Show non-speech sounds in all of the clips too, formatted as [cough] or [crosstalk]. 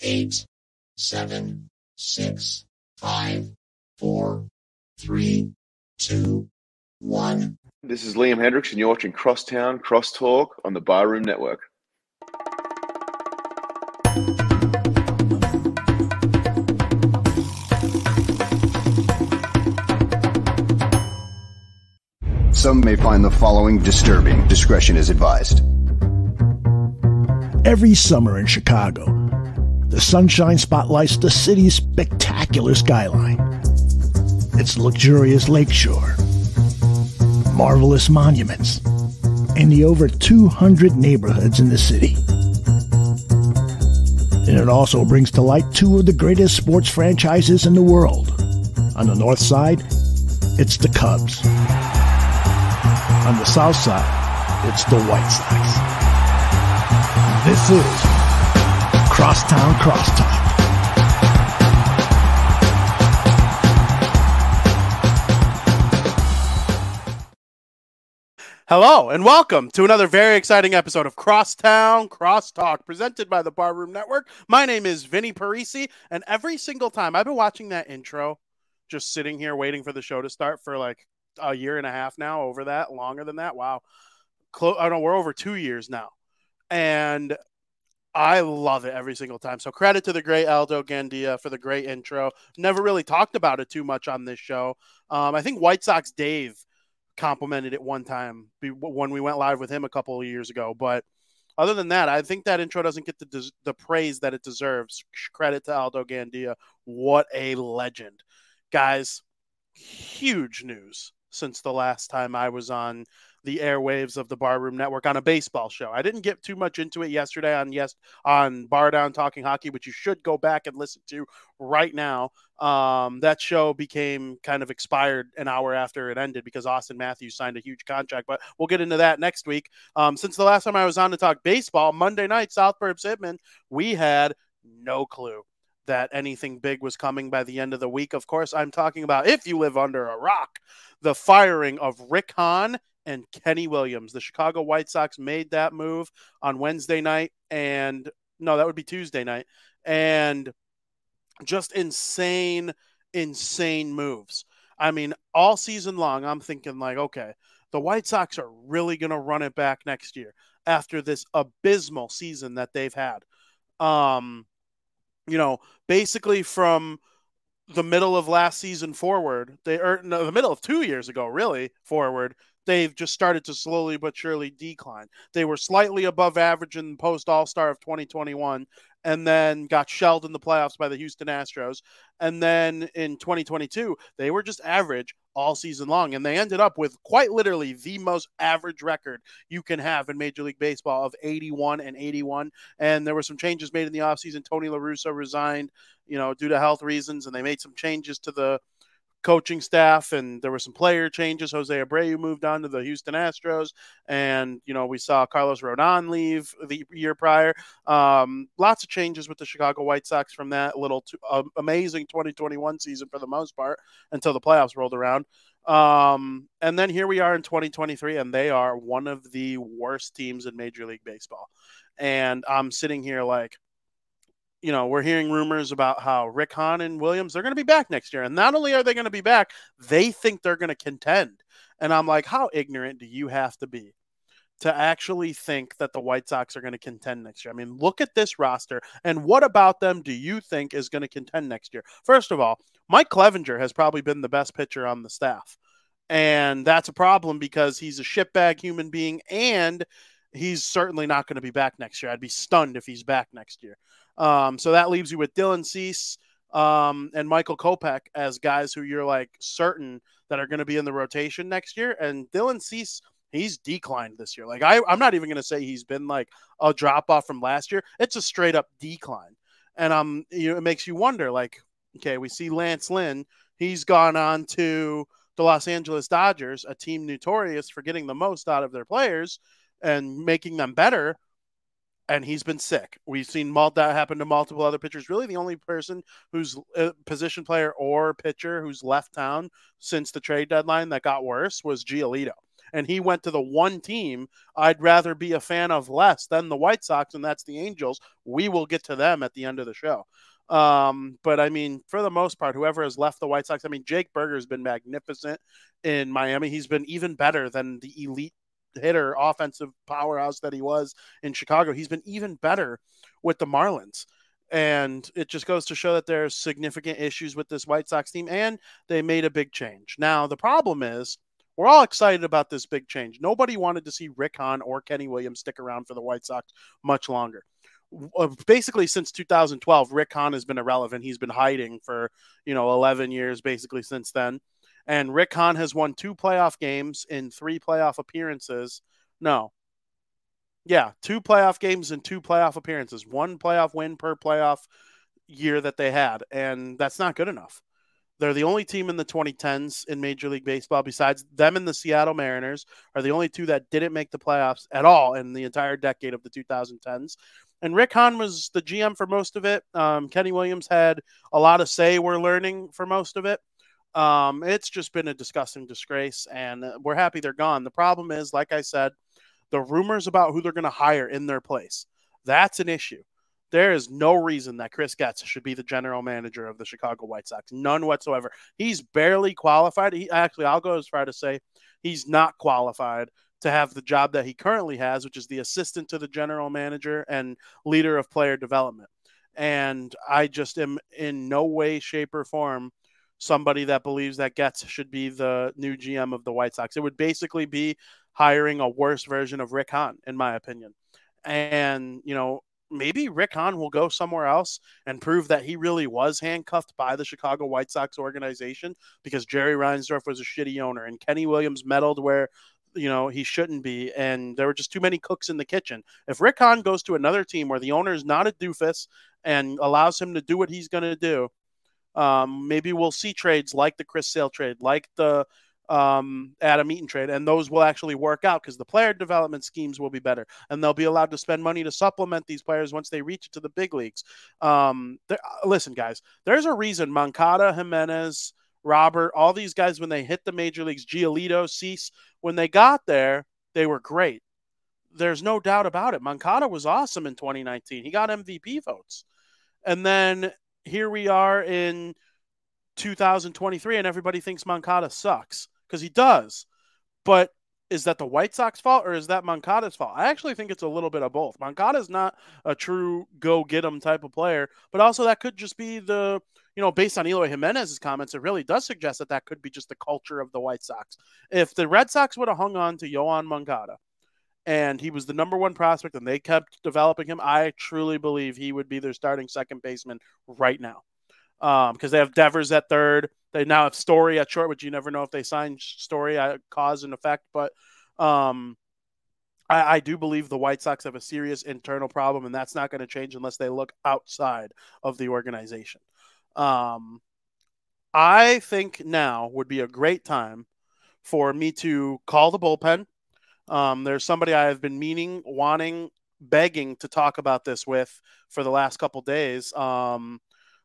eight, seven, six, five, four, three, two, one. This is Liam Hendriks, and you're watching Crosstown Crosstalk on the Barroom Network. Some may find the following disturbing. Discretion is advised. Every summer in Chicago, the sunshine spotlights the city's spectacular skyline. Its luxurious lakeshore, marvelous monuments, and the over 200 neighborhoods in the city. And it also brings to light two of the greatest sports franchises in the world. On the north side, it's the Cubs. On the south side, it's the White Sox. This is Crosstown Crosstalk. Hello and welcome to another very exciting episode of Crosstown Crosstalk presented by the Barroom Network. My name is Vinnie Parisi, and every single time I've been watching that intro, just sitting here waiting for the show to start for like a year and a half now, over that, longer than that. Wow. Clo- I don't know we're over two years now. And I love it every single time. So credit to the great Aldo Gandia for the great intro. Never really talked about it too much on this show. Um, I think White Sox Dave complimented it one time when we went live with him a couple of years ago. But other than that, I think that intro doesn't get the the praise that it deserves. Credit to Aldo Gandia. What a legend, guys! Huge news since the last time I was on the airwaves of the Barroom Network on a baseball show. I didn't get too much into it yesterday on yes on Bar Down Talking Hockey, which you should go back and listen to right now. Um, that show became kind of expired an hour after it ended because Auston Matthews signed a huge contract. But we'll get into that next week. Um, since the last time I was on to talk baseball, Monday night, South Burbs Hitman, we had no clue that anything big was coming by the end of the week. Of course, I'm talking about if you live under a rock, the firing of Rick Hahn and Kenny Williams. The Chicago White Sox made that move on Wednesday night, and no, that would be Tuesday night, and just insane, insane moves. I mean, all season long, I'm thinking like, okay, the White Sox are really going to run it back next year after this abysmal season that they've had. Um, you know, basically from the middle of last season forward, they or no, the middle of two years ago, really forward, they've just started to slowly but surely decline. They were slightly above average in post All Star of 2021, and then got shelled in the playoffs by the Houston Astros. And then in 2022, they were just average all season long. And they ended up with quite literally the most average record you can have in Major League Baseball of 81 and 81. And there were some changes made in the offseason. Tony La Russa resigned, you know, due to health reasons, and they made some changes to the coaching staff and there were some player changes. Jose Abreu moved on to the Houston Astros, and you know we saw Carlos Rodon leave the year prior. Um, lots of changes with the Chicago White Sox from that little uh, amazing 2021 season for the most part until the playoffs rolled around. Um, and then here we are in 2023, and they are one of the worst teams in Major League Baseball. And I'm sitting here like, you know, we're hearing rumors about how Rick Hahn and Williams they're going to be back next year, and not only are they going to be back, they think they're going to contend. And I'm like, how ignorant do you have to be to actually think that the White Sox are going to contend next year? I mean, look at this roster, and what about them do you think is going to contend next year? First of all, Mike Clevinger has probably been the best pitcher on the staff, and that's a problem because he's a shitbag human being, and he's certainly not going to be back next year. I'd be stunned if he's back next year. Um, so that leaves you with Dylan Cease um, and Michael Kopech as guys who you're like certain that are going to be in the rotation next year. And Dylan Cease, he's declined this year. Like I, I'm not even going to say he's been like a drop off from last year. It's a straight up decline. And um, you know, it makes you wonder. Like, okay, we see Lance Lynn. He's gone on to the Los Angeles Dodgers, a team notorious for getting the most out of their players and making them better and he's been sick. We've seen that happen to multiple other pitchers. Really, the only person who's a position player or pitcher who's left town since the trade deadline that got worse was Giolito. and he went to the one team I'd rather be a fan of less than the White Sox, and that's the Angels. We will get to them at the end of the show. Um, but I mean, for the most part, whoever has left the White Sox, I mean, Jake Burger's been magnificent in Miami. He's been even better than the elite hitter, offensive powerhouse that he was in Chicago. He's been even better with the Marlins. And it just goes to show that there's significant issues with this White Sox team, and they made a big change. Now, the problem is we're all excited about this big change. Nobody wanted to see Rick Hahn or Kenny Williams stick around for the White Sox much longer. Uh, basically, since 2012, Rick Hahn has been irrelevant. He's been hiding for, you know, 11 years basically since then. And Rick Hahn has won two playoff games in three playoff appearances. No, yeah, two playoff games and two playoff appearances, one playoff win per playoff year that they had, and that's not good enough. They're the only team in the 2010s in Major League Baseball, besides them and the Seattle Mariners, are the only two that didn't make the playoffs at all in the entire decade of the 2010s. And Rick Hahn was the GM for most of it. Um, Kenny Williams had a lot of say, we're learning for most of it. Um, it's just been a disgusting disgrace, and we're happy they're gone. The problem is, like I said, the rumors about who they're going to hire in their place. That's an issue. There is no reason that Chris Getz should be the general manager of the Chicago White Sox. None whatsoever. He's barely qualified. He actually, I'll go as far to say he's not qualified to have the job that he currently has, which is the assistant to the general manager and leader of player development. And I just am in no way, shape, or form somebody that believes that Getz should be the new GM of the White Sox. It would basically be hiring a worse version of Rick Hahn, in my opinion. And, you know, maybe Rick Hahn will go somewhere else and prove that he really was handcuffed by the Chicago White Sox organization because Jerry Reinsdorf was a shitty owner and Kenny Williams meddled where you know he shouldn't be and there were just too many cooks in the kitchen if rick hahn goes to another team where the owner is not a doofus and allows him to do what he's going to do um, maybe we'll see trades like the chris sale trade like the um, Adam Eaton trade, and those will actually work out because the player development schemes will be better, and they'll be allowed to spend money to supplement these players once they reach it to the big leagues. Um, uh, listen, guys, there's a reason Moncada, Jimenez, Robert, all these guys when they hit the major leagues, Giolito, Cease, when they got there, they were great. There's no doubt about it. Moncada was awesome in 2019. He got MVP votes, and then here we are in 2023, and everybody thinks Moncada sucks because he does. But is that the White Sox fault or is that Moncada's fault? I actually think it's a little bit of both. Moncada's not a true go get him type of player, but also that could just be the, you know, based on Eloy Jimenez's comments, it really does suggest that that could be just the culture of the White Sox. If the Red Sox would have hung on to Yoan Moncada and he was the number one prospect and they kept developing him, I truly believe he would be their starting second baseman right now because um, they have Devers at third. They now have Story at short, which you never know if they sign Story at cause and effect. But um, I, I, do believe the White Sox have a serious internal problem, and that's not going to change unless they look outside of the organization. Um, I think now would be a great time for me to call the bullpen. Um, there's somebody I have been meaning, wanting, begging to talk about this with for the last couple days. Um,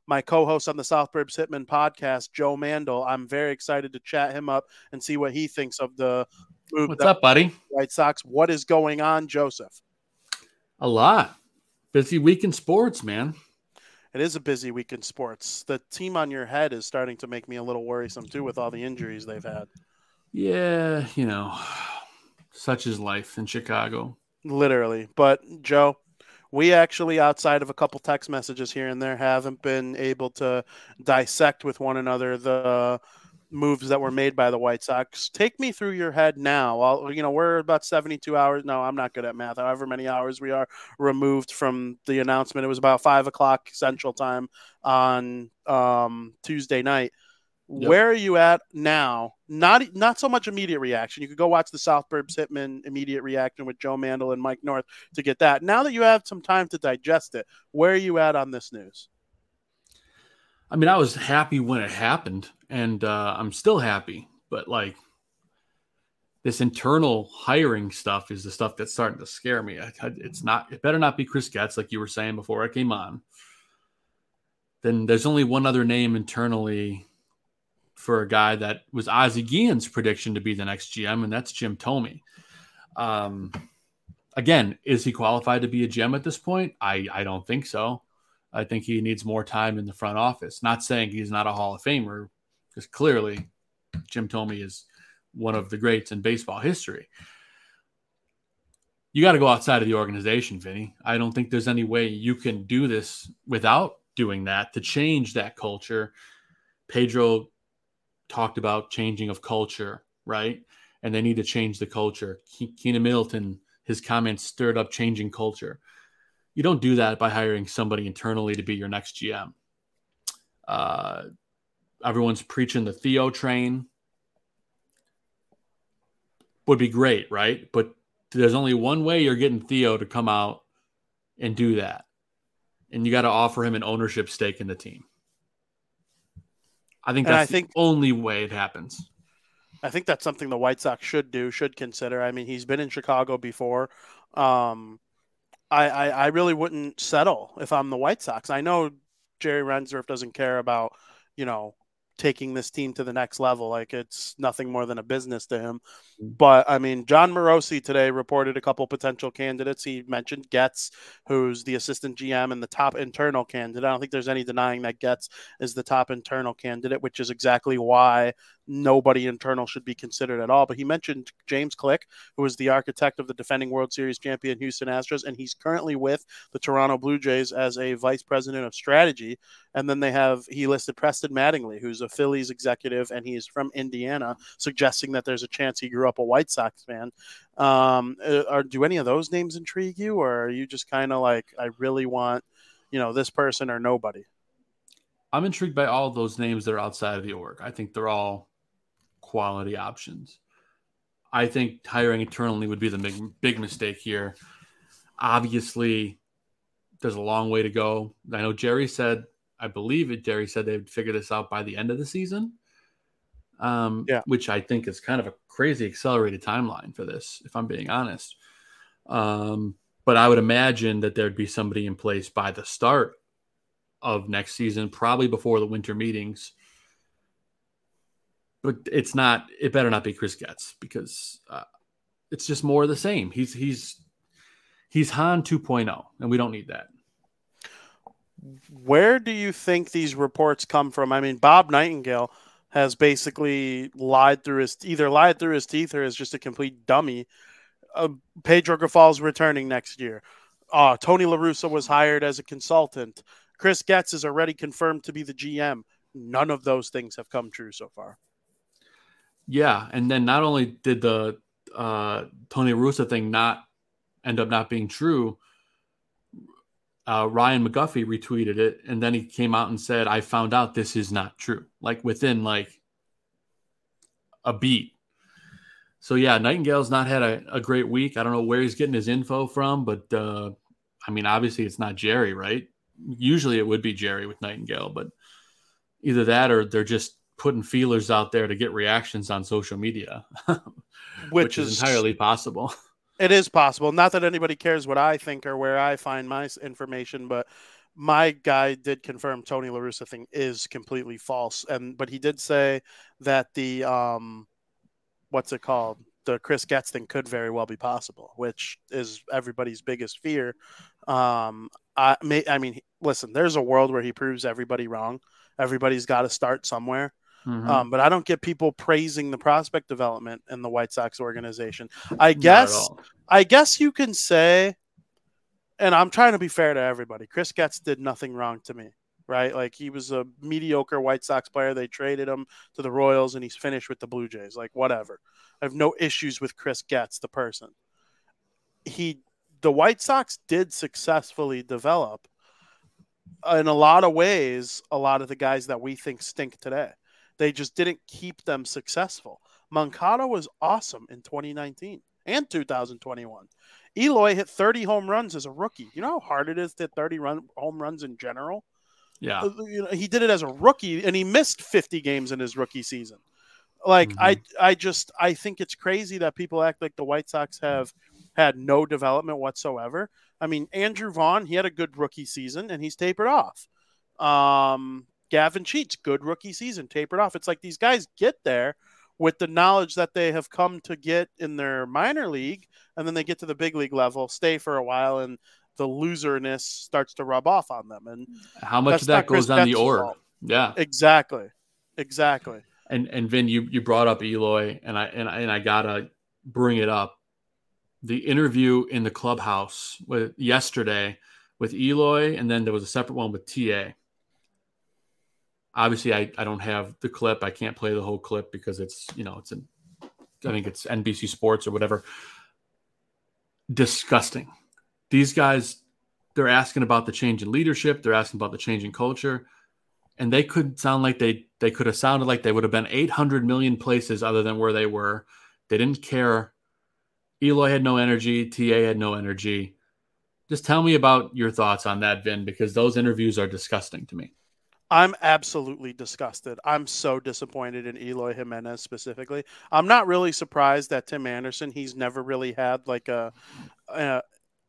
my co-host on the South Burbs Hitman podcast, Joe Mandel. I'm very excited to chat him up and see what he thinks of the move. What's up, buddy? White Sox. What is going on, Joseph? A lot. Busy week in sports, man. It is a busy week in sports. The team on your head is starting to make me a little worrisome too, with all the injuries they've had. Yeah, you know, such is life in Chicago. Literally. But Joe, we actually, outside of a couple text messages here and there, haven't been able to dissect with one another the moves that were made by the White Sox. Take me through your head now. I'll, you know, we're about 72 hours. No, I'm not good at math. However many hours we are removed from the announcement. It was about five o'clock Central Time on um, Tuesday night. Yep. Where are you at now? Not not so much immediate reaction. You could go watch the South Burbs Hitman immediate reaction with Joe Mandel and Mike North to get that. Now that you have some time to digest it, where are you at on this news? I mean, I was happy when it happened, and uh, I'm still happy. But like this internal hiring stuff is the stuff that's starting to scare me. It's not. It better not be Chris Getz, like you were saying before I came on. Then there's only one other name internally for a guy that was Ozzie Guillen's prediction to be the next GM, and that's Jim Thome. Um, again, is he qualified to be a GM at this point? I, I don't think so. I think he needs more time in the front office. Not saying he's not a Hall of Famer, because clearly Jim Thome is one of the greats in baseball history. You got to go outside of the organization, Vinny. I don't think there's any way you can do this without doing that to change that culture. Pedro talked about changing of culture, right? And they need to change the culture. Keynan Middleton, his comments stirred up changing culture. You don't do that by hiring somebody internally to be your next GM. Uh, everyone's preaching the Theo train. Would be great, right? But there's only one way you're getting Theo to come out and do that. And you got to offer him an ownership stake in the team. I think that's I think, the only way it happens. I think that's something the White Sox should do, should consider. I mean, he's been in Chicago before. Um, I, I, I really wouldn't settle if I'm the White Sox. I know Jerry Reinsdorf doesn't care about, you know, taking this team to the next level. Like it's nothing more than a business to him. Mm. But I mean, Jon Morosi today reported a couple potential candidates. He mentioned Getz, who's the assistant GM and the top internal candidate. I don't think there's any denying that Getz is the top internal candidate, which is exactly why nobody internal should be considered at all. But he mentioned James Click, who is the architect of the defending World Series champion Houston Astros, and he's currently with the Toronto Blue Jays as a vice president of strategy. And then they have he listed Preston Mattingly, who's a Phillies executive, and he's from Indiana, suggesting that there's a chance he grew up a White Sox fan. Um, uh, are do any of those names intrigue you, or are you just kind of like, I really want, you know, this person or nobody? I'm intrigued by all those names that are outside of the org. I think they're all quality options. I think hiring internally would be the big, big mistake here. Obviously, there's a long way to go. I know Jerry said, I believe it, Jerry said they'd figure this out by the end of the season. Um, yeah. Which I think is kind of a crazy accelerated timeline for this, if I'm being honest. Um, but I would imagine that there'd be somebody in place by the start of next season, probably before the winter meetings, but it's not. It better not be Chris Getz because uh, it's just more of the same. He's he's he's Hahn 2.0, and we don't need that. Where do you think these reports come from? I mean, Bob Nightingale has basically lied through his either lied through his teeth or is just a complete dummy. Uh, Pedro Grifol's returning next year. Uh, Tony La Russa was hired as a consultant. Chris Getz is already confirmed to be the GM. None of those things have come true so far. Yeah, and then not only did the uh, Tony Russa thing not end up not being true, uh, Ryan McGuffey retweeted it, and then he came out and said, "I found out this is not true." Like within like a beat. So yeah, Nightingale's not had a, a great week. I don't know where he's getting his info from, but uh, I mean, obviously it's not Jerry, right? Usually it would be Jerry with Nightingale, but either that or they're just putting feelers out there to get reactions on social media, [laughs] which, which is, is entirely possible. [laughs] It is possible. Not that anybody cares what I think or where I find my information, but my guy did confirm Tony La Russa thing is completely false. And but he did say that the um, what's it called? The Chris Getz thing could very well be possible, which is everybody's biggest fear. Um, I may, I mean, listen, there's a world where he proves everybody wrong. Everybody's got to start somewhere. Mm-hmm. Um, but I don't get people praising the prospect development in the White Sox organization. I guess I guess you can say, and I'm trying to be fair to everybody. Chris Getz did nothing wrong to me, right? Like he was a mediocre White Sox player. They traded him to the Royals, and he's finished with the Blue Jays. Like whatever. I have no issues with Chris Getz, the person. He, the White Sox did successfully develop in a lot of ways a lot of the guys that we think stink today. They just didn't keep them successful. Moncada was awesome in 2019 and 2021. Eloy hit 30 home runs as a rookie. You know how hard it is to hit 30 run, home runs in general? Yeah. Uh, you know, he did it as a rookie and he missed 50 games in his rookie season. Like mm-hmm. I I just I think it's crazy that people act like the White Sox have had no development whatsoever. I mean, Andrew Vaughn, he had a good rookie season and he's tapered off. Um, Gavin Sheets, good rookie season, tapered off. It's like these guys get there with the knowledge that they have come to get in their minor league, and then they get to the big league level, stay for a while, and the loserness starts to rub off on them. And How much of that Chris goes on the org? fault. Yeah. exactly, exactly. And and Vin, you you brought up Eloy, and I and I, and I gotta bring it up. The interview in the clubhouse with yesterday with Eloy, and then there was a separate one with TA. Obviously, I, I don't have the clip. I can't play the whole clip because it's you know it's in I think it's NBC Sports or whatever. Disgusting. These guys, they're asking about the change in leadership. They're asking about the change in culture and they could sound like they they could have sounded like they would have been 800 million places other than where they were. They didn't care. Eloy had no energy. TA had no energy. Just tell me about your thoughts on that, Vin, because those interviews are disgusting to me. I'm absolutely disgusted. I'm so disappointed in Eloy Jimenez specifically. I'm not really surprised that Tim Anderson, he's never really had like a, a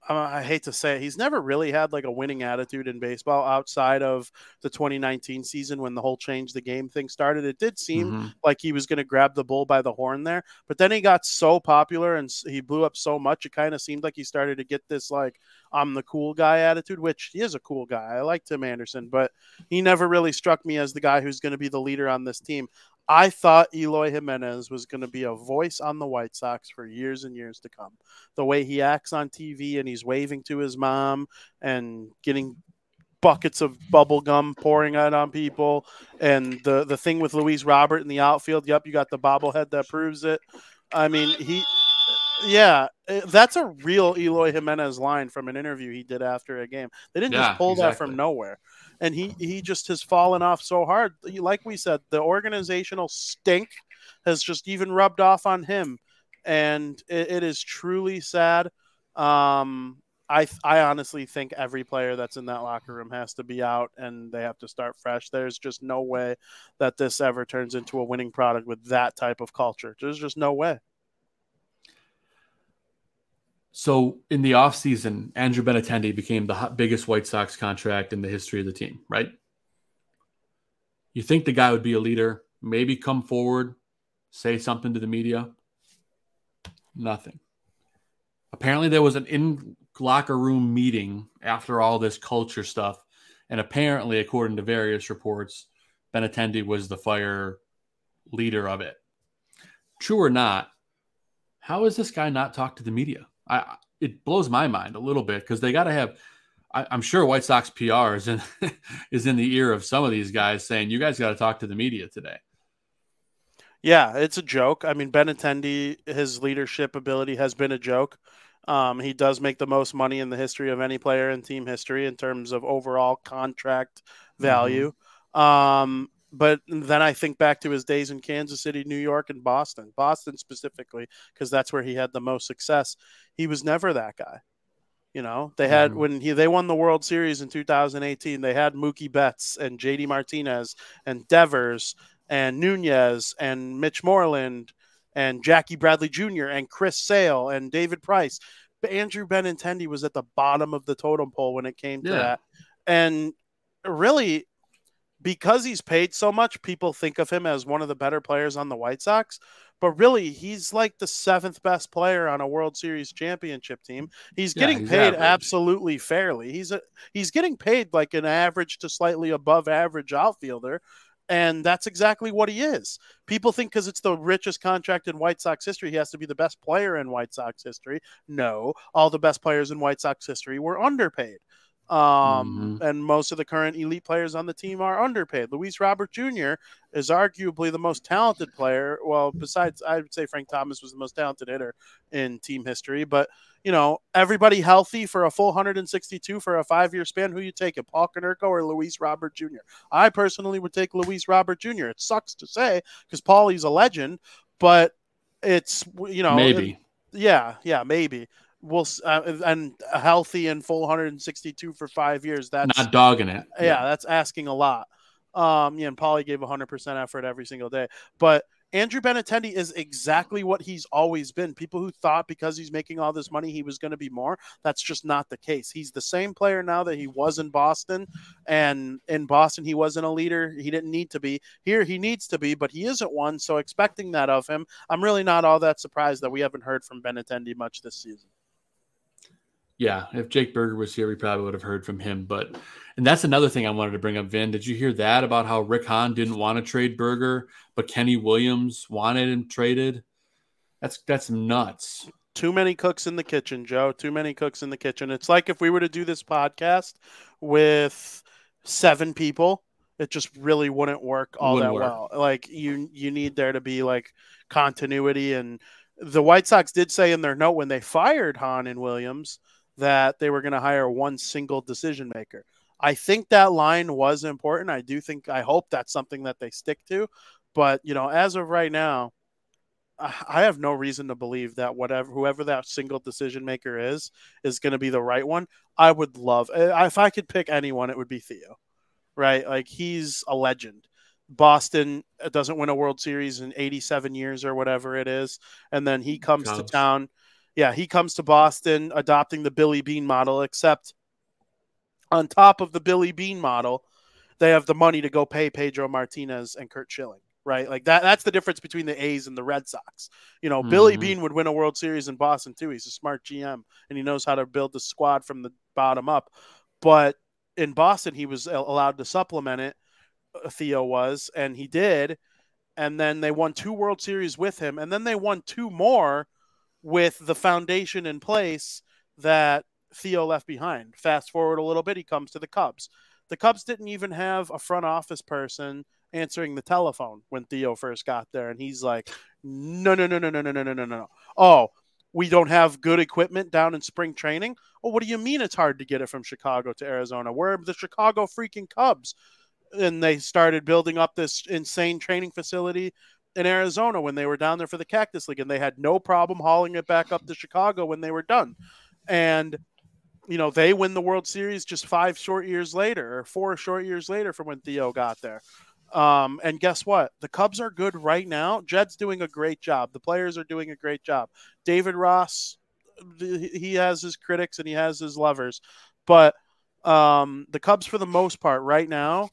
I hate to say it, he's never really had like a winning attitude in baseball outside of the 2019 season when the whole change the game thing started. It did seem Mhm. like he was going to grab the bull by the horn there, but then he got so popular and he blew up so much. It kind of seemed like he started to get this like I'm the cool guy attitude, which he is a cool guy. I like Tim Anderson, but he never really struck me as the guy who's going to be the leader on this team. I thought Eloy Jimenez was going to be a voice on the White Sox for years and years to come. The way he acts on TV and he's waving to his mom and getting buckets of bubble gum pouring out on people and the the thing with Luis Robert in the outfield, yep, you got the bobblehead that proves it. I mean, he yeah, eh, that's a real Eloy Jimenez line from an interview he did after a game. They didn't Yeah, just pull that from nowhere. And he he just has fallen off so hard. Like we said, the organizational stink has just even rubbed off on him, and it, it is truly sad. Um, I I honestly think every player that's in that locker room has to be out, and they have to start fresh. There's just no way that this ever turns into a winning product with that type of culture. There's just no way. So in the offseason, Andrew Benintendi became the biggest White Sox contract in the history of the team, right? You think the guy would be a leader, maybe come forward, say something to the media? Nothing. Apparently, there was an in locker room meeting after all this culture stuff. And apparently, according to various reports, Benatendi was the fire leader of it. True or not, how has this guy not talked to the media? I it blows my mind a little bit because they got to have. I, I'm sure White Sox PR is in [laughs] is in the ear of some of these guys saying you guys got to talk to the media today. Yeah, it's a joke. I mean, Benintendi, his leadership ability has been a joke. Um, he does make the most money in the history of any player in team history in terms of overall contract value. Um, but then I think back to his days in Kansas City, New York, and Boston. Boston specifically, because that's where he had the most success. He was never that guy. You know, they had Mhm. when he they won the World Series in 2018. They had Mookie Betts and JD Martinez and Devers and Nunez and Mitch Moreland and Jackie Bradley Jr. and Chris Sale and David Price. But Andrew Benintendi was at the bottom of the totem pole when it came to Yeah. that. And really, because he's paid so much, people think of him as one of the better players on the White Sox. But really, he's like the seventh best player on a World Series championship team. He's Yeah, getting he's paid average. absolutely fairly. He's a he's getting paid like an average to slightly above average outfielder. And that's exactly what he is. People think because it's the richest contract in White Sox history, he has to be the best player in White Sox history. No, all the best players in White Sox history were underpaid. Um, And most of the current elite players on the team are underpaid. Luis Robert Jr. is arguably the most talented player. Well, besides, I would say Frank Thomas was the most talented hitter in team history. But, you know, everybody healthy for a full 162 for a five year span. Who you take it, Paul Konerko or Luis Robert Jr.? I personally would take Luis Robert Jr. It sucks to say because Paulie's a legend, but it's, you know, Maybe. yeah, yeah, maybe. We'll uh, and healthy and full 162 for five years. That's Not dogging it. yeah, that's asking a lot. Um, yeah, and Paulie gave 100% effort every single day. But Andrew Benintendi is exactly what he's always been. People who thought because he's making all this money he was going to be more, that's just not the case. He's the same player now that he was in Boston, and in Boston he wasn't a leader. He didn't need to be. Here he needs to be, but he isn't one. So expecting that of him, I'm really not all that surprised that we haven't heard from Benintendi much this season. Yeah, if Jake Burger was here, we probably would have heard from him. But and that's another thing I wanted to bring up, Vin. Did you hear that about how Rick Hahn didn't want to trade Burger, but Kenny Williams wanted him traded? That's that's nuts. Too many cooks in the kitchen, Joe. Too many cooks in the kitchen. It's like if we were to do this podcast with seven people, it just really wouldn't work all Wouldn't that work. well. Like you you need there to be like continuity and the White Sox did say in their note when they fired Hahn and Williams that they were going to hire one single decision maker. I think that line was important. I do think I hope that's something that they stick to. But, you know, as of right now, I I have no reason to believe that whatever whoever that single decision maker is is going to be the right one. I would love uh, if I could pick anyone, it would be Theo, right? Like he's a legend. Boston uh, doesn't win a World Series in 87 years or whatever it is, and then he comes to town. Yeah, he comes to Boston adopting the Billy Beane model, except on top of the Billy Beane model, they have the money to go pay Pedro Martinez and Curt Schilling, right? Like that that's the difference between the A's and the Red Sox. You know, Billy Mhm. Beane would win a World Series in Boston too. He's a smart GM and he knows how to build the squad from the bottom up. But in Boston, he was allowed to supplement it. uh, Theo was, and he did. And then they won two World Series with him, and then they won two more with the foundation in place that Theo left behind. Fast forward a little bit, he comes to the Cubs. The Cubs didn't even have a front office person answering the telephone when Theo first got there, and he's like, "No, no, no, no, no, no, no, no, no, no. Oh, we don't have good equipment down in spring training. Oh, what do you mean it's hard to get it from Chicago to Arizona? We're the Chicago freaking Cubs." And they started building up this insane training facility in Arizona when they were down there for the Cactus League, and they had no problem hauling it back up to Chicago when they were done. And you know, they win the World Series just five short years later, or four short years later from when Theo got there. Um, and guess what? The Cubs are good right now. Jed's doing a great job. The players are doing a great job. David Ross, he has his critics and he has his lovers, but um, the Cubs, for the most part, right now,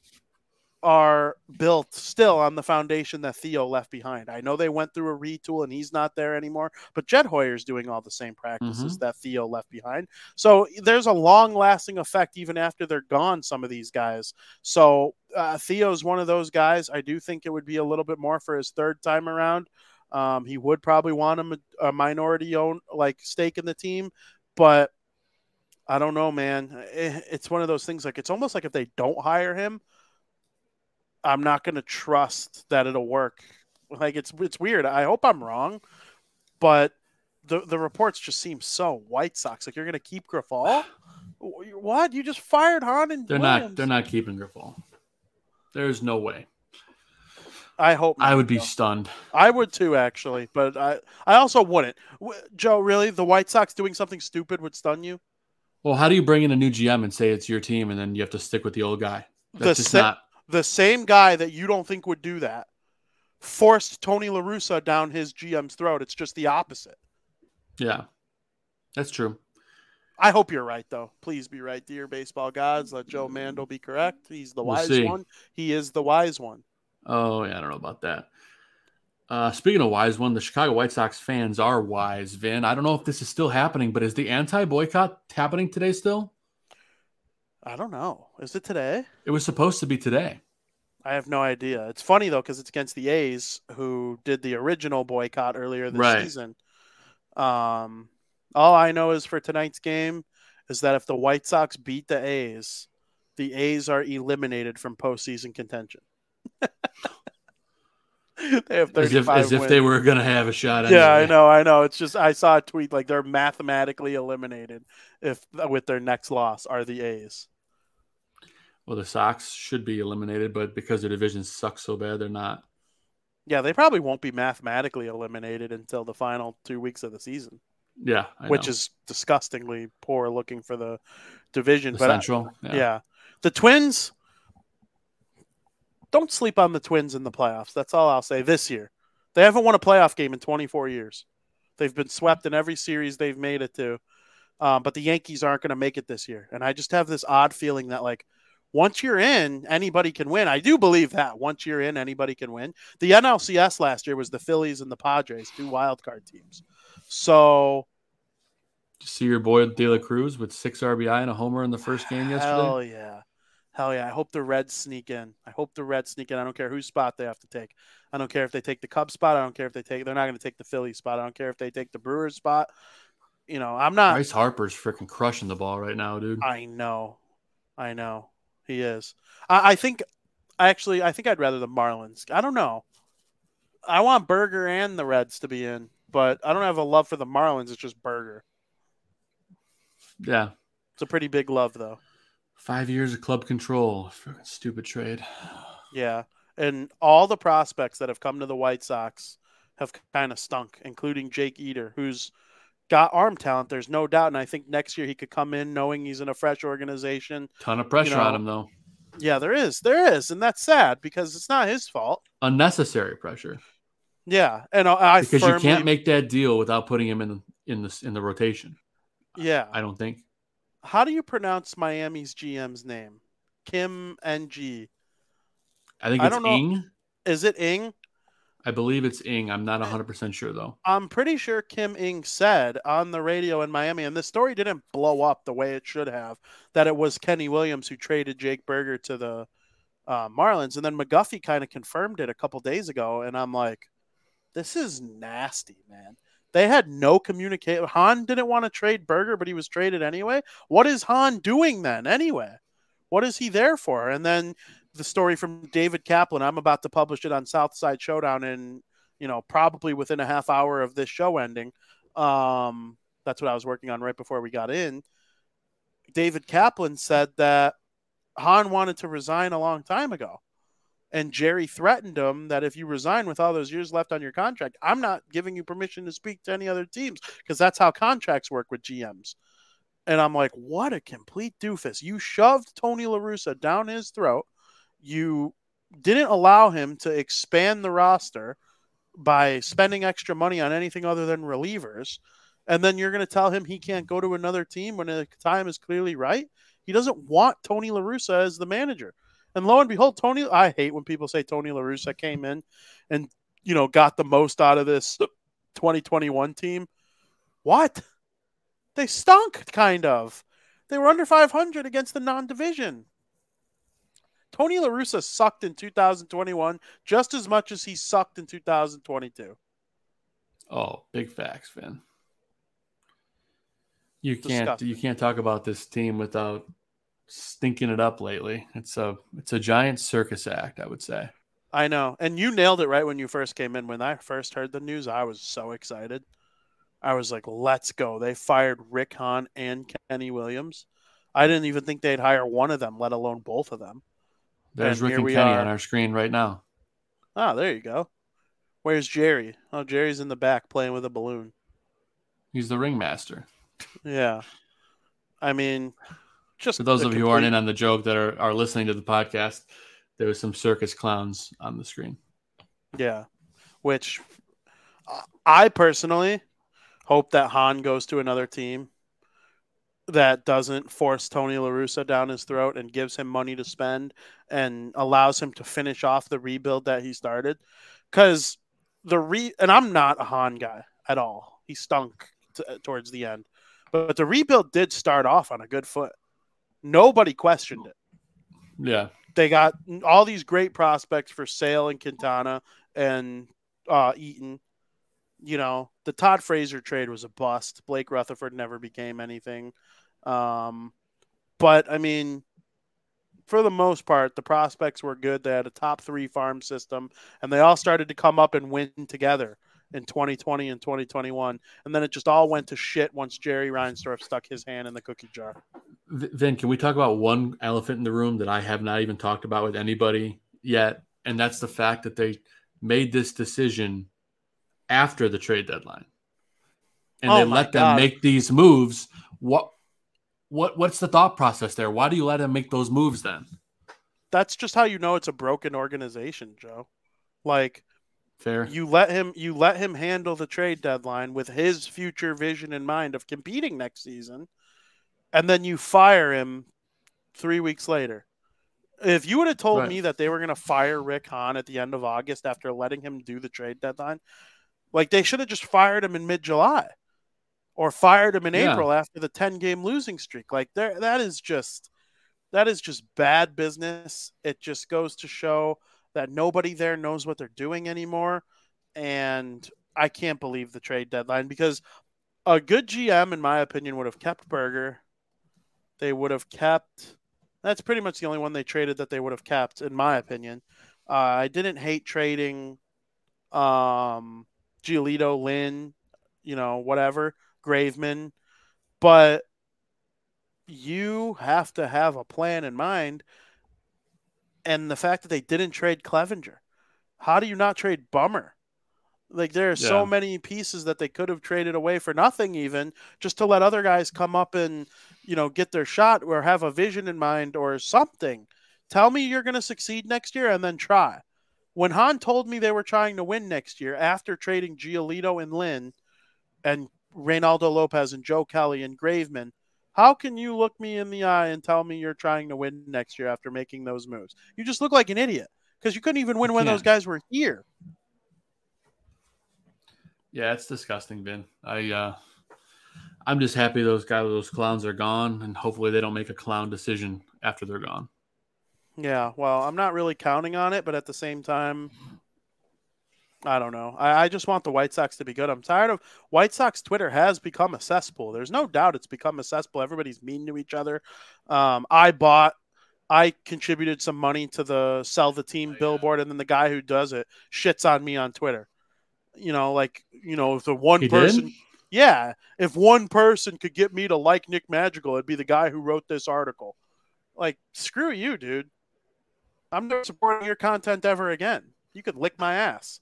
are built still on the foundation that Theo left behind. I know they went through a retool and he's not there anymore, but Jed Hoyer's doing all the same practices that Theo left behind. So there's a long lasting effect even after they're gone, some of these guys. So uh, Theo's one of those guys. I do think it would be a little bit more for his third time around. Um, he would probably want a, a minority own like stake in the team, but I don't know, man. Eh, It's one of those things like it's almost like if they don't hire him, I'm not going to trust that it'll work. Like it's it's weird. I hope I'm wrong, but the the reports just seem so White Sox. Like you're going to keep Grifol? [sighs] What? You just fired Hahn and They're Williams. not. They're not keeping Grifol. There's no way. I hope I would be though. stunned. I would too, actually, but I I also wouldn't. Joe, really, the White Sox doing something stupid would stun you. Well, how do you bring in a new GM and say it's your team, and then you have to stick with the old guy? The That's just sa- not. The same guy that you don't think would do that forced Tony La Russa down his GM's throat. It's just the opposite. Yeah, that's true. I hope you're right, though. Please be right, dear baseball gods. Let Joe Mandel be correct. He's the We'll wise see. one. He is the wise one. Oh yeah, I don't know about that. Uh, speaking of wise one, the Chicago White Sox fans are wise. Vin, I don't know if this is still happening, but is the anti-boycott happening today still? I don't know. Is it today? It was supposed to be today. I have no idea. It's funny though because it's against the A's who did the original boycott earlier this Right. season. Um, all I know is for tonight's game is that if the White Sox beat the A's, the A's are eliminated from postseason contention. [laughs] they have As if, 35 as if they were going to have a shot. At it. Yeah, I know, I know. It's just I saw a tweet like they're mathematically eliminated if with their next loss are the A's. Well, the Sox should be eliminated, but because their division sucks so bad, they're not. Yeah, they probably won't be mathematically eliminated until the final two weeks of the season. Yeah, I which know. is disgustingly poor looking for the division. the but I- Central. yeah. the Twins. Don't sleep on the Twins in the playoffs. That's all I'll say this year. They haven't won a playoff game in 24 years. They've been swept in every series they've made it to. Um, but the Yankees aren't going to make it this year. And I just have this odd feeling that, like, once you're in, anybody can win. I do believe that. Once you're in, anybody can win. The NLCS last year was the Phillies and the Padres, two wild card teams. So See your boy De La Cruz with six RBI and a homer in the first game yesterday. Hell yeah. Hell yeah. I hope the Reds sneak in. I hope the Reds sneak in. I don't care whose spot they have to take. I don't care if they take the Cubs spot. I don't care if they take they're not going to take the Philly spot. I don't care if they take the Brewers spot. You know, I'm not Bryce Harper's freaking crushing the ball right now, dude. I know. I know. He is. I, I think actually I think I'd rather the Marlins. I don't know. I want Burger and the Reds to be in, but I don't have a love for the Marlins. It's just Burger. Yeah. It's a pretty big love though. Five years of club control. Stupid trade. Yeah. And all the prospects that have come to the White Sox have kind of stunk, including Jake Eder, who's got arm talent. There's no doubt. And I think next year he could come in knowing he's in a fresh organization. Ton of pressure know, on him though. Yeah, there is. There is. And that's sad because it's not his fault. Unnecessary pressure. Yeah. And I Because firmly, you can't make that deal without putting him in in the in the rotation. Yeah. I don't think. How do you pronounce Miami's GM's name? Kim NG. I think I it's don't know. Ing. Is it Ing? I believe it's Ing. I'm not 100% sure though. I'm pretty sure Kim Ing said on the radio in Miami, and the story didn't blow up the way it should have, that it was Kenny Williams who traded Jake Burger to the uh, Marlins. And then McGuffey kind of confirmed it a couple days ago. And I'm like, this is nasty, man. They had no communication. Hahn didn't want to trade Burger, but he was traded anyway. What is Hahn doing then, anyway? What is he there for? And then the story from David Kaplan. I'm about to publish it on Southside Showdown in, you know, probably within a half hour of this show ending. Um, that's what I was working on right before we got in. David Kaplan said that Hahn wanted to resign a long time ago. And Jerry threatened him that if you resign with all those years left on your contract, I'm not giving you permission to speak to any other teams because that's how contracts work with GMs. And I'm like, what a complete doofus. You shoved Tony LaRussa down his throat. You didn't allow him to expand the roster by spending extra money on anything other than relievers. And then you're going to tell him he can't go to another team when the time is clearly right. He doesn't want Tony LaRussa as the manager. And lo and behold, Tony, I hate when people say Tony LaRussa came in and, you know, got the most out of this 2021 team. What? They stunk, kind of. They were under 500 against the non division. Tony LaRussa sucked in 2021 just as much as he sucked in 2022. Oh, big facts, Finn. You can't Disgusting. you can't talk about this team without stinking it up lately. It's a it's a giant circus act, I would say. I know. And you nailed it right when you first came in. When I first heard the news, I was so excited. I was like, let's go. They fired Rick Hahn and Kenny Williams. I didn't even think they'd hire one of them, let alone both of them. There's And Rick and Kenny are. on our screen right now. Ah, there you go. Where's Jerry? Oh, Jerry's in the back playing with a balloon. He's the ringmaster. Yeah. I mean, just For those of you who aren't in on the joke that are, are listening to the podcast, there was some circus clowns on the screen. Yeah. Which uh, I personally hope that Hahn goes to another team that doesn't force Tony LaRussa down his throat and gives him money to spend and allows him to finish off the rebuild that he started. Because the re and I'm not a Hahn guy at all. He stunk t- towards the end. But the rebuild did start off on a good foot. Nobody questioned it Yeah. they got all these great prospects for Sale and Quintana and uh, Eaton. You know, the Todd Frazier trade was a bust. Blake Rutherford never became anything. Um, but I mean, for the most part, the prospects were good. They had a top three farm system, and they all started to come up and win together in 2020 and 2021. And then it just all went to shit once Jerry Reinsdorf stuck his hand in the cookie jar. Vin, can we talk about one elephant in the room that I have not even talked about with anybody yet? And that's the fact that they made this decision after the trade deadline. And Oh they let them make these moves. What what what's the thought process there? Why do you let him make those moves then? that's just how you know it's a broken organization, Joe. Like Fair. You let him you let him handle the trade deadline with his future vision in mind of competing next season, and then you fire him three weeks later. If you would have told Right. me that they were going to fire Rick Hahn at the end of August after letting him do the trade deadline, like they should have just fired him in mid July, or fired him in Yeah. April after the ten game losing streak. Like there, that is just that is just bad business. It just goes to show that nobody there knows what they're doing anymore. And I can't believe the trade deadline because a good GM, in my opinion, would have kept Burger. They would have kept. That's pretty much the only one they traded that they would have kept, in my opinion. Uh, I didn't hate trading um, Giolito, Lynn, you know, whatever, Graveman, but you have to have a plan in mind. And the fact that they didn't trade Clevinger, how do you not trade Bummer? Like there are so many pieces that they could have traded away for nothing, even just to let other guys come up and you know get their shot or have a vision in mind or something. Tell me you're going to succeed next year and then try. When Hahn told me they were trying to win next year after trading Giolito and Lynn and Reynaldo Lopez and Joe Kelly and Graveman, how can you look me in the eye and tell me you're trying to win next year after making those moves? You just look like an idiot because you couldn't even win when those guys were here. Yeah, it's disgusting, Ben. I uh I'm just happy those guys those clowns are gone and hopefully they don't make a clown decision after they're gone. Yeah, well, I'm not really counting on it, but at the same time, I don't know. I, I just want the White Sox to be good. I'm tired of White Sox Twitter has become a cesspool. There's no doubt it's become a cesspool. Everybody's mean to each other. Um, I bought, I contributed some money to the sell the team billboard, and then the guy who does it shits on me on Twitter. You know, like you know, if the one He person, did? yeah, if one person could get me to like Nick Madrigal, it'd be the guy who wrote this article. Like, screw you, dude. I'm never supporting your content ever again. You could lick my ass.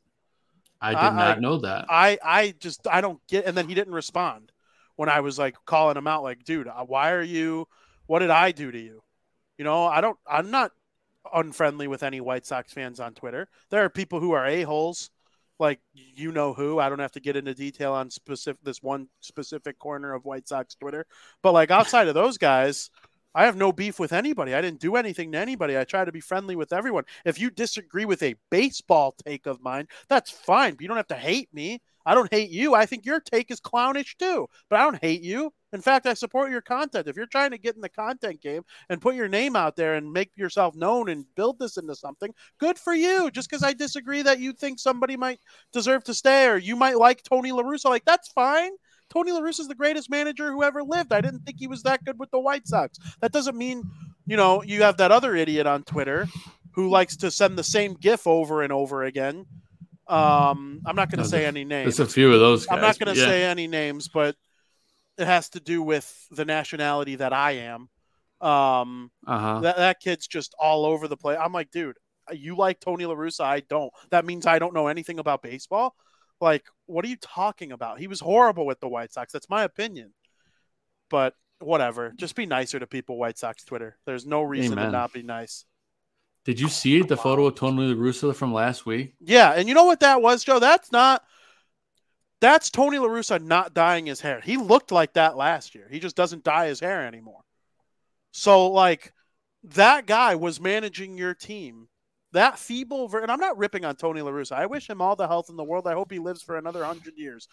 I did I- not know that. I I just I don't get. And then he didn't respond when I was like calling him out, like, dude, uh, why are you? What did I do to you? You know, I don't. I'm not unfriendly with any White Sox fans on Twitter. There are people who are a holes, like you know who. I don't have to get into detail on specific this one specific corner of White Sox Twitter, but like outside of those guys. I have no beef with anybody. I didn't do anything to anybody. I try to be friendly with everyone. If you disagree with a baseball take of mine, that's fine. But you don't have to hate me. I don't hate you. I think your take is clownish too, but I don't hate you. In fact, I support your content. If you're trying to get in the content game and put your name out there and make yourself known and build this into something, good for you. Just because I disagree that you think somebody might deserve to stay or you might like Tony La Russa, like that's fine. Tony La Russa is the greatest manager who ever lived. I didn't think he was that good with the White Sox. That doesn't mean, you know, you have that other idiot on Twitter who likes to send the same GIF over and over again. Um, I'm not going No, to say any names. There's a few of those guys. I'm not going to yeah. say any names, but it has to do with the nationality that I am. Um, Uh-huh. that, that kid's just all over the place. I'm like, dude, you like Tony La Russa. I don't. That means I don't know anything about baseball. Like, what are you talking about? He was horrible with the White Sox. That's my opinion. But whatever. Just be nicer to people, White Sox Twitter. There's no reason to not be nice. Did you see the photo of Tony La Russa from last week? Yeah, and you know what that was, Joe? That's not that's Tony La Russa not dyeing his hair. He looked like that last year. He just doesn't dye his hair anymore. So like that guy was managing your team. That feeble ver- and I'm not ripping on Tony La Russa. I wish him all the health in the world. I hope he lives for another 100 years.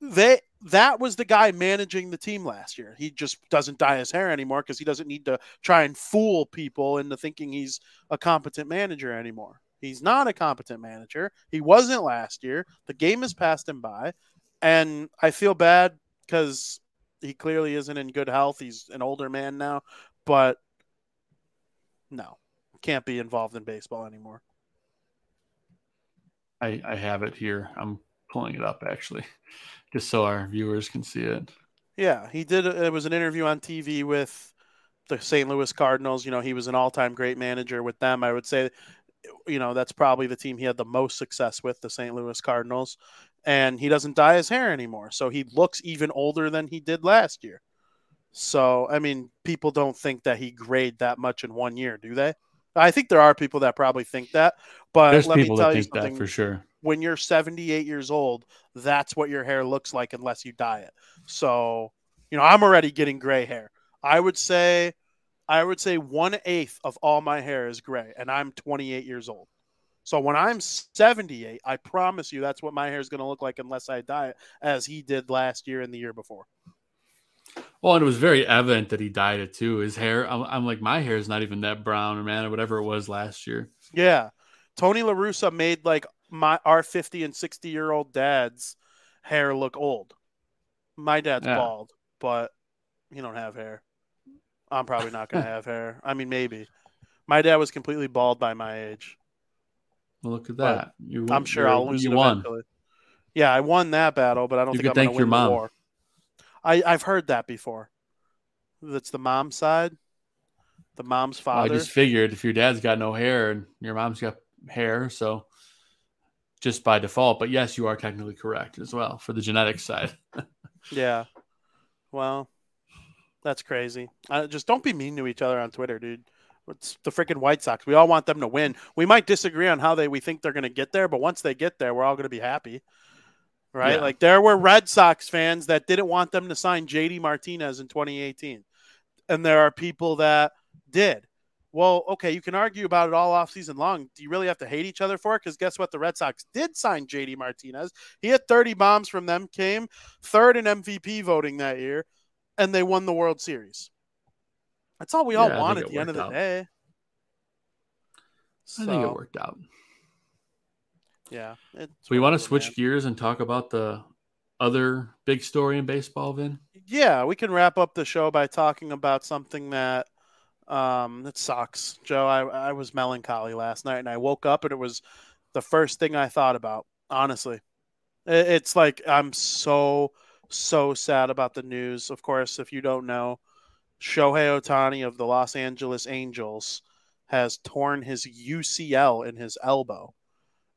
They that was the guy managing the team last year. He just doesn't dye his hair anymore because he doesn't need to try and fool people into thinking he's a competent manager anymore. He's not a competent manager. He wasn't last year. The game has passed him by. And I feel bad because he clearly isn't in good health. He's an older man now, but no, can't be involved in baseball anymore. I, I have it here. I'm pulling it up actually, [laughs] just so our viewers can see it. Yeah, he did. Uh, it was an interview on TV with the St. Louis Cardinals. You know, he was an all-time great manager with them. I would say, you know, that's probably the team he had the most success with, the St. Louis Cardinals. And he doesn't dye his hair anymore, so he looks even older than he did last year. So, I mean, people don't think that he grayed that much in one year, do they? I think there are people that probably think that, but There's let people me tell that you think something. that for sure. When you're 78 years old, that's what your hair looks like unless you dye it. So, you know, I'm already getting gray hair. I would say, I would say one eighth of all my hair is gray, and I'm 28 years old. So when I'm 78, I promise you that's what my hair is going to look like unless I dye it, as he did last year and the year before. Well, and it was very evident that he dyed it too. His hair, I'm, I'm like, my hair is not even that brown or man or whatever it was last year. Yeah. Tony La Russa made like my our 50 and 60 year old dad's hair look old. My dad's Yeah. bald, but he don't have hair. I'm probably not going to have hair. I mean, maybe. My dad was completely bald by my age. Well, look at But that. You, I'm sure I'll lose you it won. eventually. Yeah, I won that battle, but I don't You think I'm going to your win the mom. war. I, I've heard that before. That's the mom side. The mom's father. I just figured if your dad's got no hair and your mom's got hair, so just by default. But yes, you are technically correct as well for the genetic side. [laughs] Yeah. Well, that's crazy. Uh, just don't be mean to each other on Twitter, dude. It's the freaking White Sox. We all want them to win. We might disagree on how they we think they're going to get there, but once they get there, we're all going to be happy. Right? Yeah. Like there were Red Sox fans that didn't want them to sign JD Martinez in 2018. And there are people that did. Well, okay, you can argue about it all off season long. Do you really have to hate each other for it? Because guess what? The Red Sox did sign JD Martinez. He had 30 bombs from them, came third in MVP voting that year, and they won the World Series. That's all we all Yeah, want at the end of the out. day. I think it worked out. Yeah. So we want to switch man. gears and talk about the other big story in baseball, Vin. Yeah, we can wrap up the show by talking about something that um that sucks. Joe, I, I was melancholy last night and I woke up and it was the first thing I thought about, honestly. It- It's like I'm so so sad about the news. Of course, if you don't know, Shohei Ohtani of the Los Angeles Angels has torn his UCL in his elbow.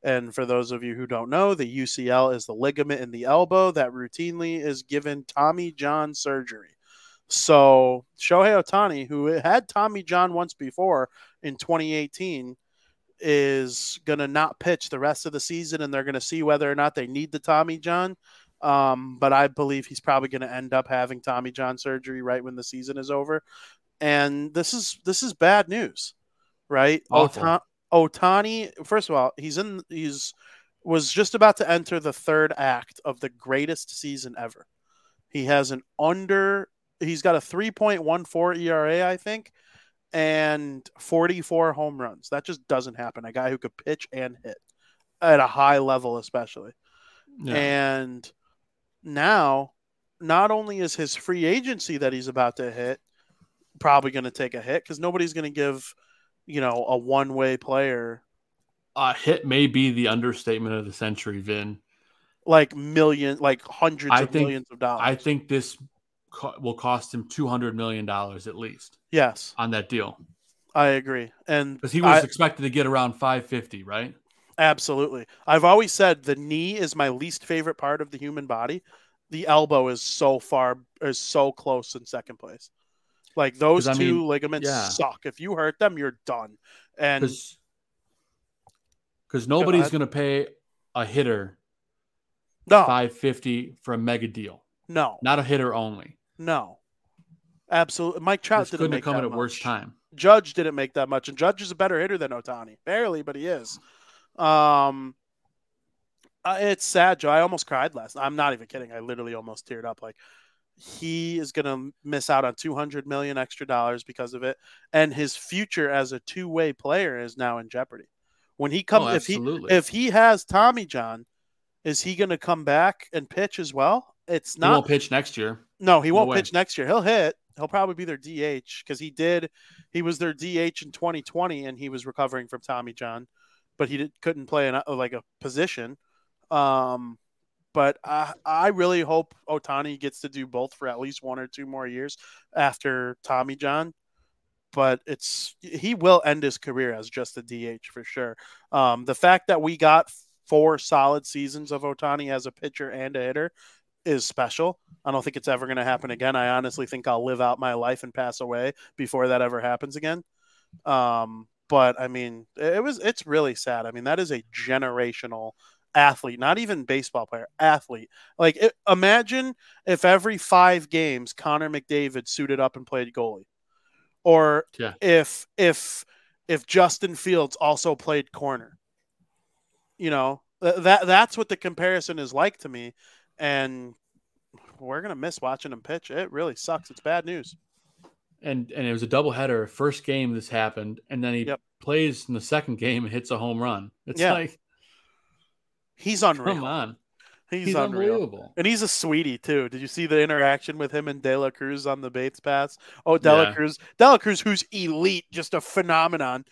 And for those of you who don't know, the UCL is the ligament in the elbow that routinely is given Tommy John surgery. So Shohei Ohtani, who had Tommy John once before in 2018, is going to not pitch the rest of the season, and they're going to see whether or not they need the Tommy John. Um, but I believe he's probably going to end up having Tommy John surgery right when the season is over. And this is this is bad news, right? Awful. Ota- Ohtani, first of all, he's in he's was just about to enter the third act of the greatest season ever. He has an under he's got a 3.14 ERA, I think, and 44 home runs. That just doesn't happen. A guy who could pitch and hit at a high level, especially. Yeah. And now, not only is his free agency that he's about to hit probably going to take a hit because nobody's going to give, you know, a one way player uh, hit may be the understatement of the century, Vin. like million, like hundreds I of think- millions of dollars. I think this co- will cost him two hundred million dollars at least yes, on that deal I agree. And because he was I- expected to get around five fifty, right? Absolutely. I've always said the knee is my least favorite part of the human body. The elbow is so far is so close in second place. Like those 'Cause, I two mean, ligaments yeah. suck. If you hurt them, you're done. And Because nobody's going to pay a hitter no, five fifty for a mega deal, no, not a hitter only. no. Absolutely. Mike Trout This didn't couldn't make have come that at a worse time. Judge didn't make that much, and Judge is a better hitter than Ohtani. Barely, but he is. Um, uh, it's sad, Joe. I almost cried last. I'm not even kidding. I literally almost teared up. Like he is gonna miss out on 200 million extra dollars because of it, and his future as a two way player is now in jeopardy. When he comes, Oh, if he if he has Tommy John, is he gonna come back and pitch as well? It's not he won't pitch next year. No, he won't pitch next year. He'll hit. He'll probably be their DH because he did. He was their DH in 2020, and he was recovering from Tommy John, but he did, couldn't play in like a position. Um, but I, I really hope Ohtani gets to do both for at least one or two more years after Tommy John. But it's he will end his career as just a DH for sure. Um, the fact that we got four solid seasons of Ohtani as a pitcher and a hitter is special. I don't think it's ever going to happen again. I honestly think I'll live out my life and pass away before that ever happens again. Um, but I mean, it was it's really sad. I mean, that is a generational athlete, not even baseball player, athlete. Like, it, imagine if every five games Connor McDavid suited up and played goalie, or Yeah. if if if Justin Fields also played corner. You know, th- that that's what the comparison is like to me, and we're gonna miss watching him pitch. It really sucks. It's bad news. and and it was a doubleheader. First game this happened, and then he Yep. plays in the second game and hits a home run. It's Yeah. like, He's unreal. come on, He's, he's, unreal. unbelievable. And he's a sweetie too. Did you see the interaction with him and De La Cruz on the Bates pass? Oh, De La Yeah. Cruz, De La Cruz, who's elite, just a phenomenon,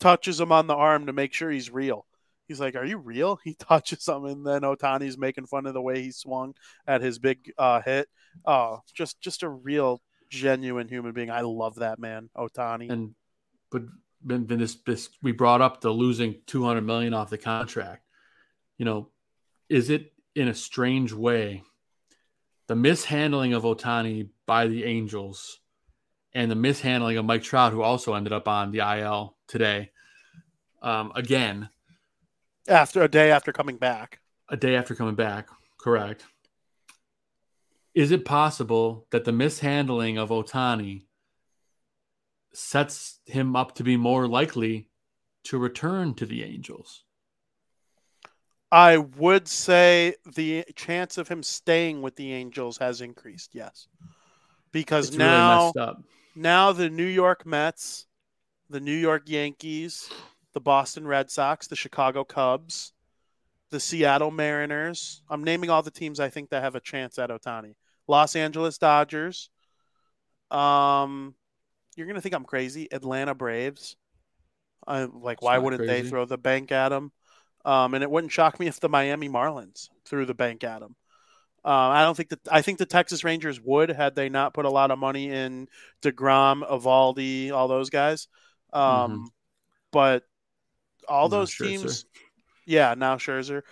touches him on the arm to make sure he's real. He's like, "Are you real?" [laughs] He touches him, and then Ohtani's making fun of the way he swung at his big uh, hit. Oh, just just a real, genuine human being. I love that man, Ohtani. And but then, this this we brought up the losing two hundred million off the contract. You know, is it in a strange way the mishandling of Ohtani by the Angels and the mishandling of Mike Trout, who also ended up on the IL today, um, again after a day after coming back, a day after coming back. Correct. Is it possible that the mishandling of Ohtani sets him up to be more likely to return to the Angels? I would say the chance of him staying with the Angels has increased. Yes, because It's now. really up. now the New York Mets, the New York Yankees, the Boston Red Sox, the Chicago Cubs, the Seattle Mariners. I'm naming all the teams I think that have a chance at Ohtani. Los Angeles Dodgers. Um, you're gonna think I'm crazy. Atlanta Braves. I like. Why wouldn't crazy. they throw the bank at him? Um, and it wouldn't shock me if the Miami Marlins threw the bank at him. Uh, I don't think that. I think the Texas Rangers would had they not put a lot of money in deGrom, Eovaldi, all those guys. Um, But all those teams, yeah, now Scherzer,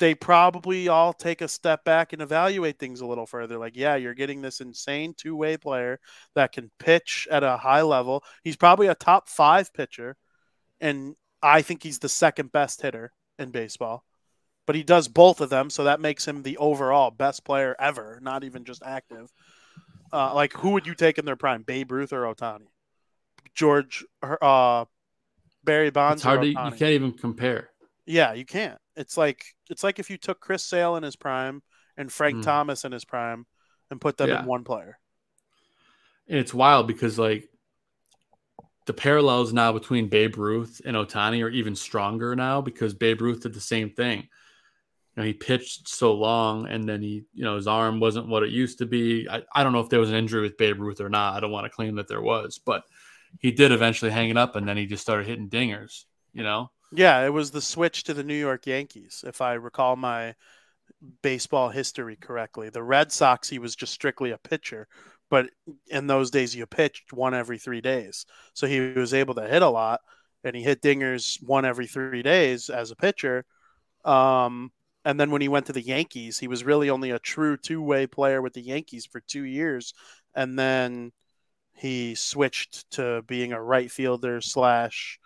they probably all take a step back and evaluate things a little further. Like, yeah, you're getting this insane two way player that can pitch at a high level. He's probably a top five pitcher, and I think he's the second best hitter in baseball. But he does both of them, so that makes him the overall best player ever, not even just active. Uh, like, who would you take in their prime, Babe Ruth or Ohtani? George, uh, Barry Bonds. It's hard to you can't even compare. Yeah, you can't. It's like it's like if you took Chris Sale in his prime and Frank Hmm. Thomas in his prime and put them Yeah. in one player. And it's wild because like the parallels now between Babe Ruth and Ohtani are even stronger now because Babe Ruth did the same thing. You know, he pitched so long and then he, you know, his arm wasn't what it used to be. I, I don't know if there was an injury with Babe Ruth or not. I don't want to claim that there was, but he did eventually hang it up and then he just started hitting dingers, you know? Yeah, it was the switch to the New York Yankees, if I recall my baseball history correctly. The Red Sox, he was just strictly a pitcher, but in those days, you pitched one every three days. So he was able to hit a lot, and he hit dingers one every three days as a pitcher. Um, and then when he went to the Yankees, he was really only a true two way player with the Yankees for two years. And then he switched to being a right fielder slash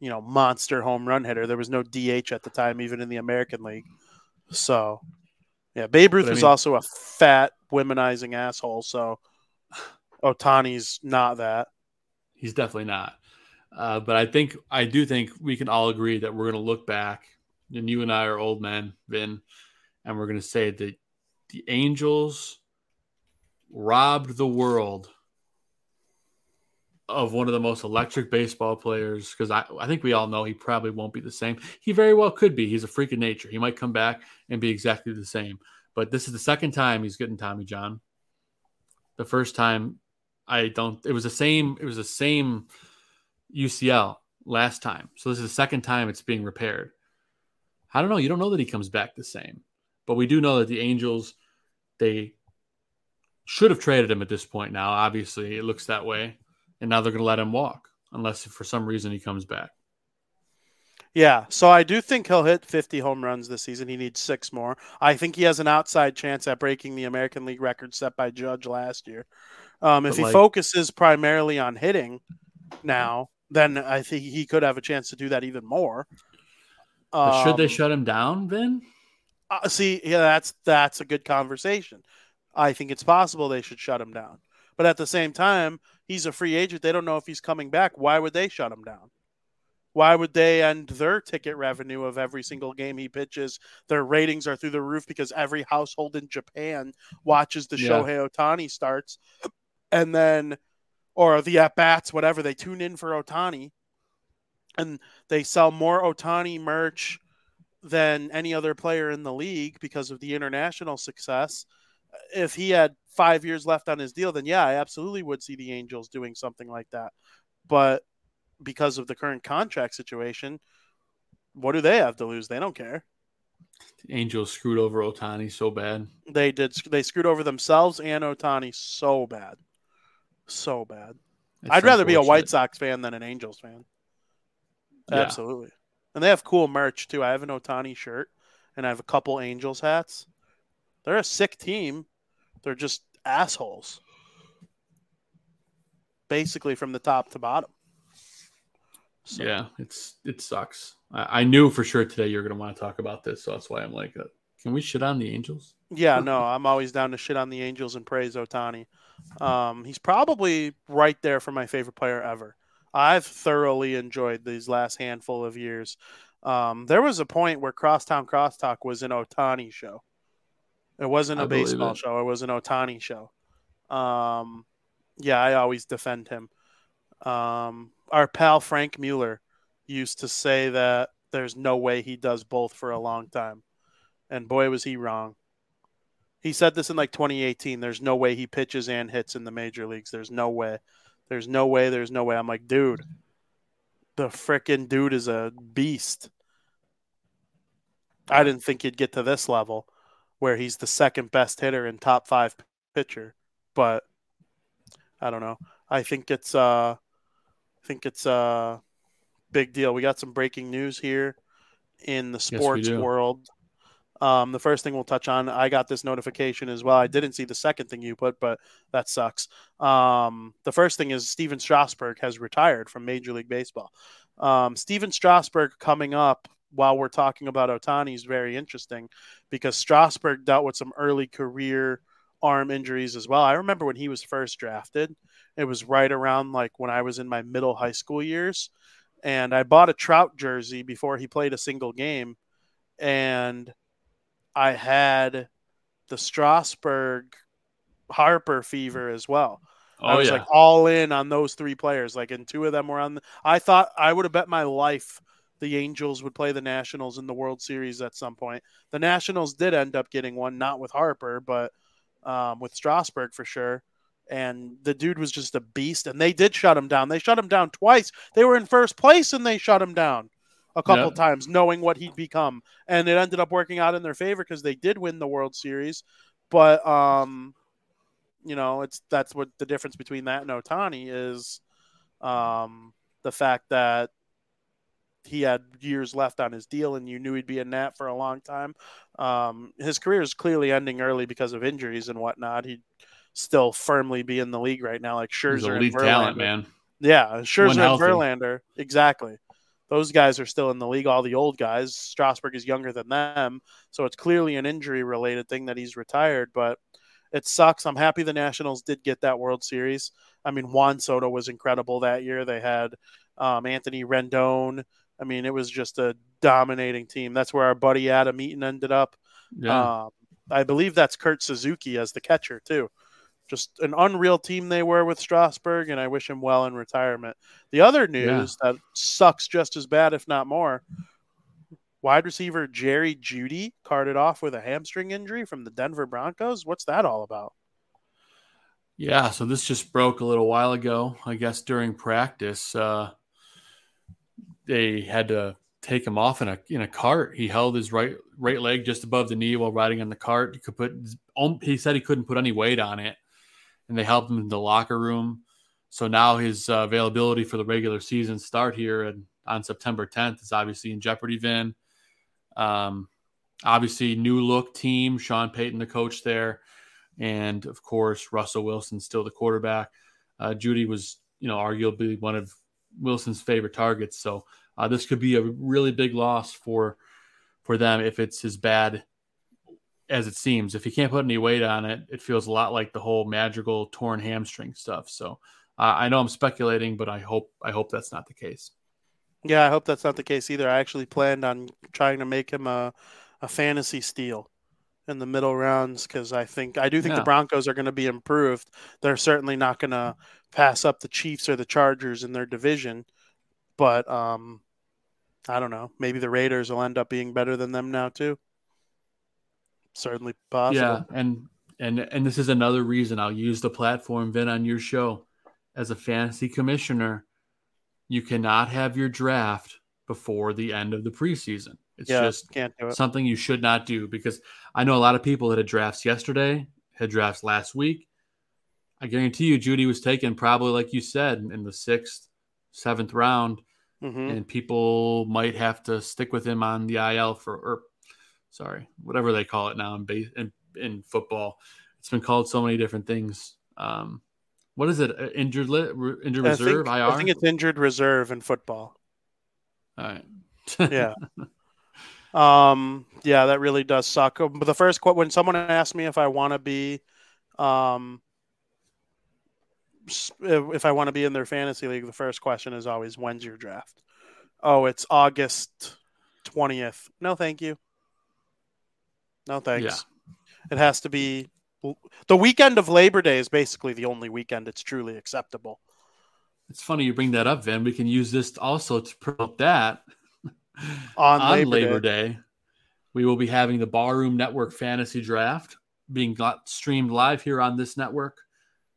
you know, monster home run hitter. There was no DH at the time, even in the American League. So, yeah, Babe Ruth I was mean- also a fat, womanizing asshole. So, Ohtani's not that. He's definitely not. Uh, but I think I do think we can all agree that we're going to look back, and you and I are old men, Vin, and we're going to say that the Angels robbed the world of one of the most electric baseball players. Because I, I think we all know he probably won't be the same. He very well could be. He's a freak of nature. He might come back and be exactly the same. But this is the second time he's getting Tommy John. The first time I don't. It was the same. It was the same UCL last time. So this is the second time it's being repaired. I don't know. You don't know that he comes back the same, but we do know that the Angels they should have traded him at this point. Now, obviously, it looks that way, and now they're going to let him walk unless for some reason he comes back. Yeah, so I do think he'll hit 50 home runs this season. He needs six more. I think he has an outside chance at breaking the American League record set by Judge last year. Um, if But, he focuses primarily on hitting now, then I think he could have a chance to do that even more. But should they Um, shut him down, Vin? Uh, see, yeah, that's that's a good conversation. I think it's possible they should shut him down, but at the same time, he's a free agent. They don't know if he's coming back. Why would they shut him down? Why would they end their ticket revenue of every single game he pitches? Their ratings are through the roof because every household in Japan watches the Yeah. Shohei Ohtani starts, and then or the at bats, whatever. They tune in for Ohtani, and they sell more Ohtani merch than any other player in the league because of the international success. If he had five years left on his deal, then yeah, I absolutely would see the Angels doing something like that. But because of the current contract situation, what do they have to lose? They don't care. The Angels screwed over Ohtani so bad. They did. They screwed over themselves and Ohtani so bad, so bad. It's I'd rather be a White. Sox fan than an Angels fan. Yeah. Absolutely. And they have cool merch too. I have an Ohtani shirt and I have a couple Angels hats. They're a sick team. They're just assholes. Basically from the top to bottom. So, Yeah, it's it sucks. I, I knew for sure today you're going to want to talk about this, so that's why I'm like, uh, can we shit on the Angels? Yeah, no, I'm always down to shit on the Angels and praise Ohtani. Um, he's probably right there for my favorite player ever. I've thoroughly enjoyed these last handful of years. Um, there was a point where Crosstown Crosstalk was an Ohtani show. It wasn't a I baseball it. show. It was an Ohtani show. Um, yeah, I always defend him. Um, our pal Frank Mueller used to say that there's no way he does both for a long time. And boy, was he wrong. He said this in like 2018. There's no way he pitches and hits in the major leagues. There's no way. There's no way. There's no way. I'm like, dude, the frickin' dude is a beast. I didn't think he'd get to this level where he's the second best hitter and top five pitcher, but I don't know. I think it's uh, I think it's a big deal. We got some breaking news here in the sports do. world. Um, the first thing we'll touch on, I got this notification as well. I didn't see the second thing you put, but that sucks. Um, the first thing is Stephen Strasburg has retired from Major League Baseball. Um, Stephen Strasburg coming up while we're talking about Ohtani is very interesting because Strasburg dealt with some early career arm injuries as well. I remember when he was first drafted, it was right around like when I was in my middle high school years. And I bought a Trout jersey before he played a single game. And I had the Strasburg Harper fever as well. Oh I was yeah, like all in on those three players. Like, and two of them were on. The, I thought I would have bet my life the Angels would play the Nationals in the World Series at some point. The Nationals did end up getting one, not with Harper, but um, with Strasburg for sure. And the dude was just a beast, and they did shut him down. They shut him down twice. They were in first place, and they shut him down a couple Yeah. times, knowing what he'd become. And it ended up working out in their favor because they did win the World Series. But um, you know, it's that's what the difference between that and Ohtani is um, the fact that he had years left on his deal and you knew he'd be a Nat for a long time. Um, his career is clearly ending early because of injuries and whatnot. He'd still firmly be in the league right now, like Scherzer and Verlander. talent, man. Yeah, Scherzer and. Verlander, exactly. Those guys are still in the league. All the old guys. Strasburg is younger than them, so it's clearly an injury-related thing that he's retired. But it sucks. I'm happy the Nationals did get that World Series. I mean, Juan Soto was incredible that year. They had um, Anthony Rendon. I mean, it was just a dominating team. That's where our buddy Adam Eaton ended up. Yeah, Um, I believe that's Kurt Suzuki as the catcher too. Just an unreal team they were with Strasburg, and I wish him well in retirement. The other news that sucks just as bad, if not more. Wide receiver Jerry Jeudy carted off with a hamstring injury from the Denver Broncos. What's that all about? yeah. So this just broke a little while ago. I guess during practice, uh, they had to take him off in a in a cart. He held his right right leg just above the knee while riding on the cart. He could put. He said he couldn't put any weight on it, and they helped him in the locker room. So now his uh, availability for the regular season start here and on September 10th is obviously in jeopardy. Vin, um, obviously new look team. Sean Payton, the coach there, and of course Russell Wilson, still the quarterback. Uh, Jeudy was, you know, arguably one of Wilson's favorite targets. So uh, this could be a really big loss for for them if it's as bad as it seems. If he can't put any weight on it, it feels a lot like the whole Madrigal torn hamstring stuff. So uh, I know I'm speculating, but I hope I hope that's not the case. Yeah, I hope that's not the case either. I actually planned on trying to make him a, a fantasy steal in the middle rounds because I think I do think Yeah. the Broncos are going to be improved. They're certainly not going to pass up the Chiefs or the Chargers in their division, but um, I don't know. Maybe the Raiders will end up being better than them now too. Certainly possible. Yeah, and and and this is another reason I'll use the platform Vin on your show as a fantasy commissioner. You cannot have your draft before the end of the preseason. It's yeah, just can't do it. something you should not do because I know a lot of people that had drafts yesterday, had drafts last week. I guarantee you, Jeudy was taken probably like you said in the sixth, seventh round, hmm and people might have to stick with him on the IL for, or sorry, whatever they call it now in base in, in football. It's been called so many different things. Um, what is it? Uh, Injured, li- re- injured I reserve? think, IR. I think it's injured reserve in football. All right. Yeah. [laughs] um. Yeah, that really does suck. Uh, But the first quote when someone asked me if I want to be, um, if if I want to be in their fantasy league, the first question is always, "When's your draft?" Oh, it's August twentieth. No, thank you. No thanks. It has to be the weekend of Labor Day is basically the only weekend it's truly acceptable. It's funny you bring that up, Van. We can use this also to promote that [laughs] On on, Labor Labor, Day. We will be having the Barroom Network Fantasy Draft being got- streamed live here on this network,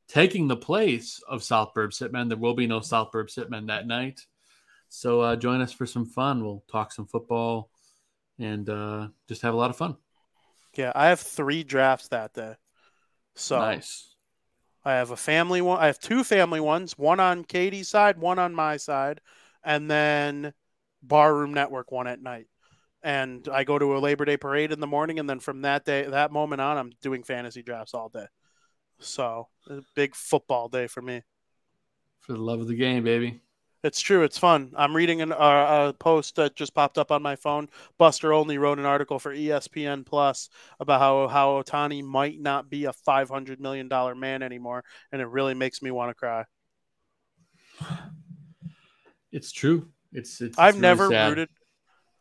taking the place of South Burb Sitman. There will be no South Burb Sitman that night. So uh, join us for some fun. We'll talk some football and uh, just have a lot of fun. Yeah, I have three drafts that day. So Nice. I have a family one. I have two family ones, one on Katie's side, one on my side, and then Barroom Network one at night. And I go to a Labor Day parade in the morning, and then from that day, that moment on, I'm doing fantasy drafts all day. So a big football day for me. For the love of the game, baby. It's true. It's fun. I'm reading an, uh, a post that just popped up on my phone. Buster Olney wrote an article for ESPN Plus about how how Ohtani might not be a 500 million dollar man anymore, and it really makes me want to cry. It's true. It's, it's I've really never sad. rooted.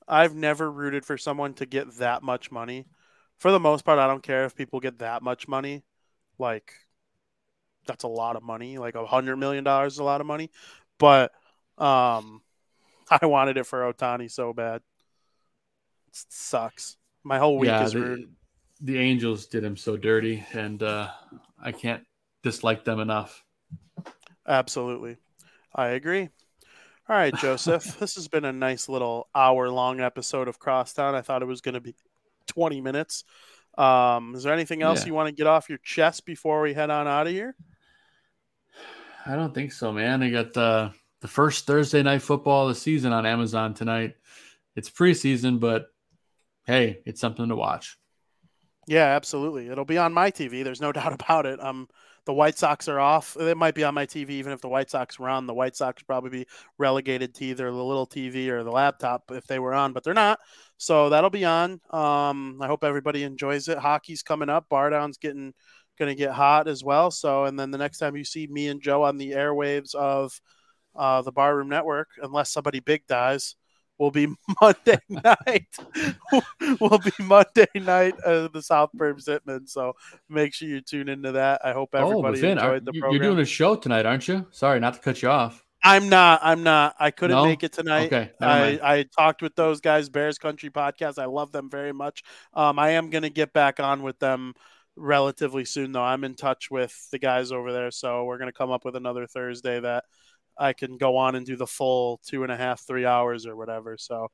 I've never rooted for someone to get that much money. For the most part, I don't care if people get that much money. Like, that's a lot of money. Like a hundred million dollars is a lot of money. But um, [laughs] I wanted it for Ohtani so bad. It sucks. My whole week yeah, is the, ruined. the Angels did him so dirty, and uh, I can't dislike them enough. Absolutely. I agree. All right, Joseph. [laughs] this has been a nice little hour long episode of Crosstown. I thought it was going to be 20 minutes. Um, is there anything else Yeah. you want to get off your chest before we head on out of here? I don't think so, man. I got the the first Thursday night football of the season on Amazon tonight. It's preseason, but hey, it's something to watch. Yeah, absolutely. It'll be on my TV. There's no [laughs] doubt about it. Um, the White Sox are off. It might be on my TV even if the White Sox were on. The White Sox probably be relegated to either the little TV or the laptop if they were on, but they're not. So that'll be on. Um, I hope everybody enjoys it. Hockey's coming up. Bardown's getting going to get hot as well. So, and then the next time you see me and Joe on the airwaves of uh, the Barroom Network, unless somebody big dies, will be [laughs] Monday [laughs] night. [laughs] will be Monday night uh, the South Burb Zitman. So make sure you tune into that. I hope oh, everybody are- enjoyed the you- program. you're doing a show tonight, aren't you? Sorry, not to cut you off. I'm not. I'm not. I couldn't No? make it tonight. Okay, I. I talked with those guys, Bears Country Podcast. I love them very much. Um, I am going to get back on with them relatively soon, though. I'm in touch with the guys over there, so we're going to come up with another Thursday that I can go on and do the full two and a half, three hours or whatever. So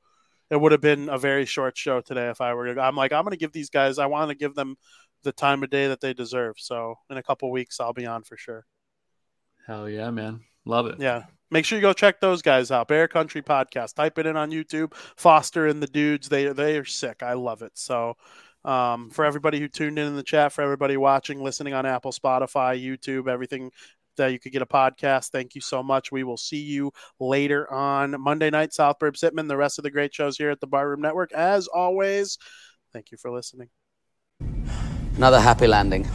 it would have been a very short show today if I were to. I'm like, I'm going to give these guys. I want to give them the time of day that they deserve. So in a couple weeks, I'll be on for sure. Hell yeah, man. Love it. Yeah. Make sure you go check those guys out. Bear Country Podcast. Type it in on YouTube. Foster and the dudes. They they are sick. I love it. So um, for everybody who tuned in in the chat, for everybody watching, listening on Apple, Spotify, YouTube, everything, that you could get a podcast. Thank you so much. We will see you later on Monday night, South Sitman, the rest of the great shows here at the Barroom Network. As always, thank you for listening. Another happy landing.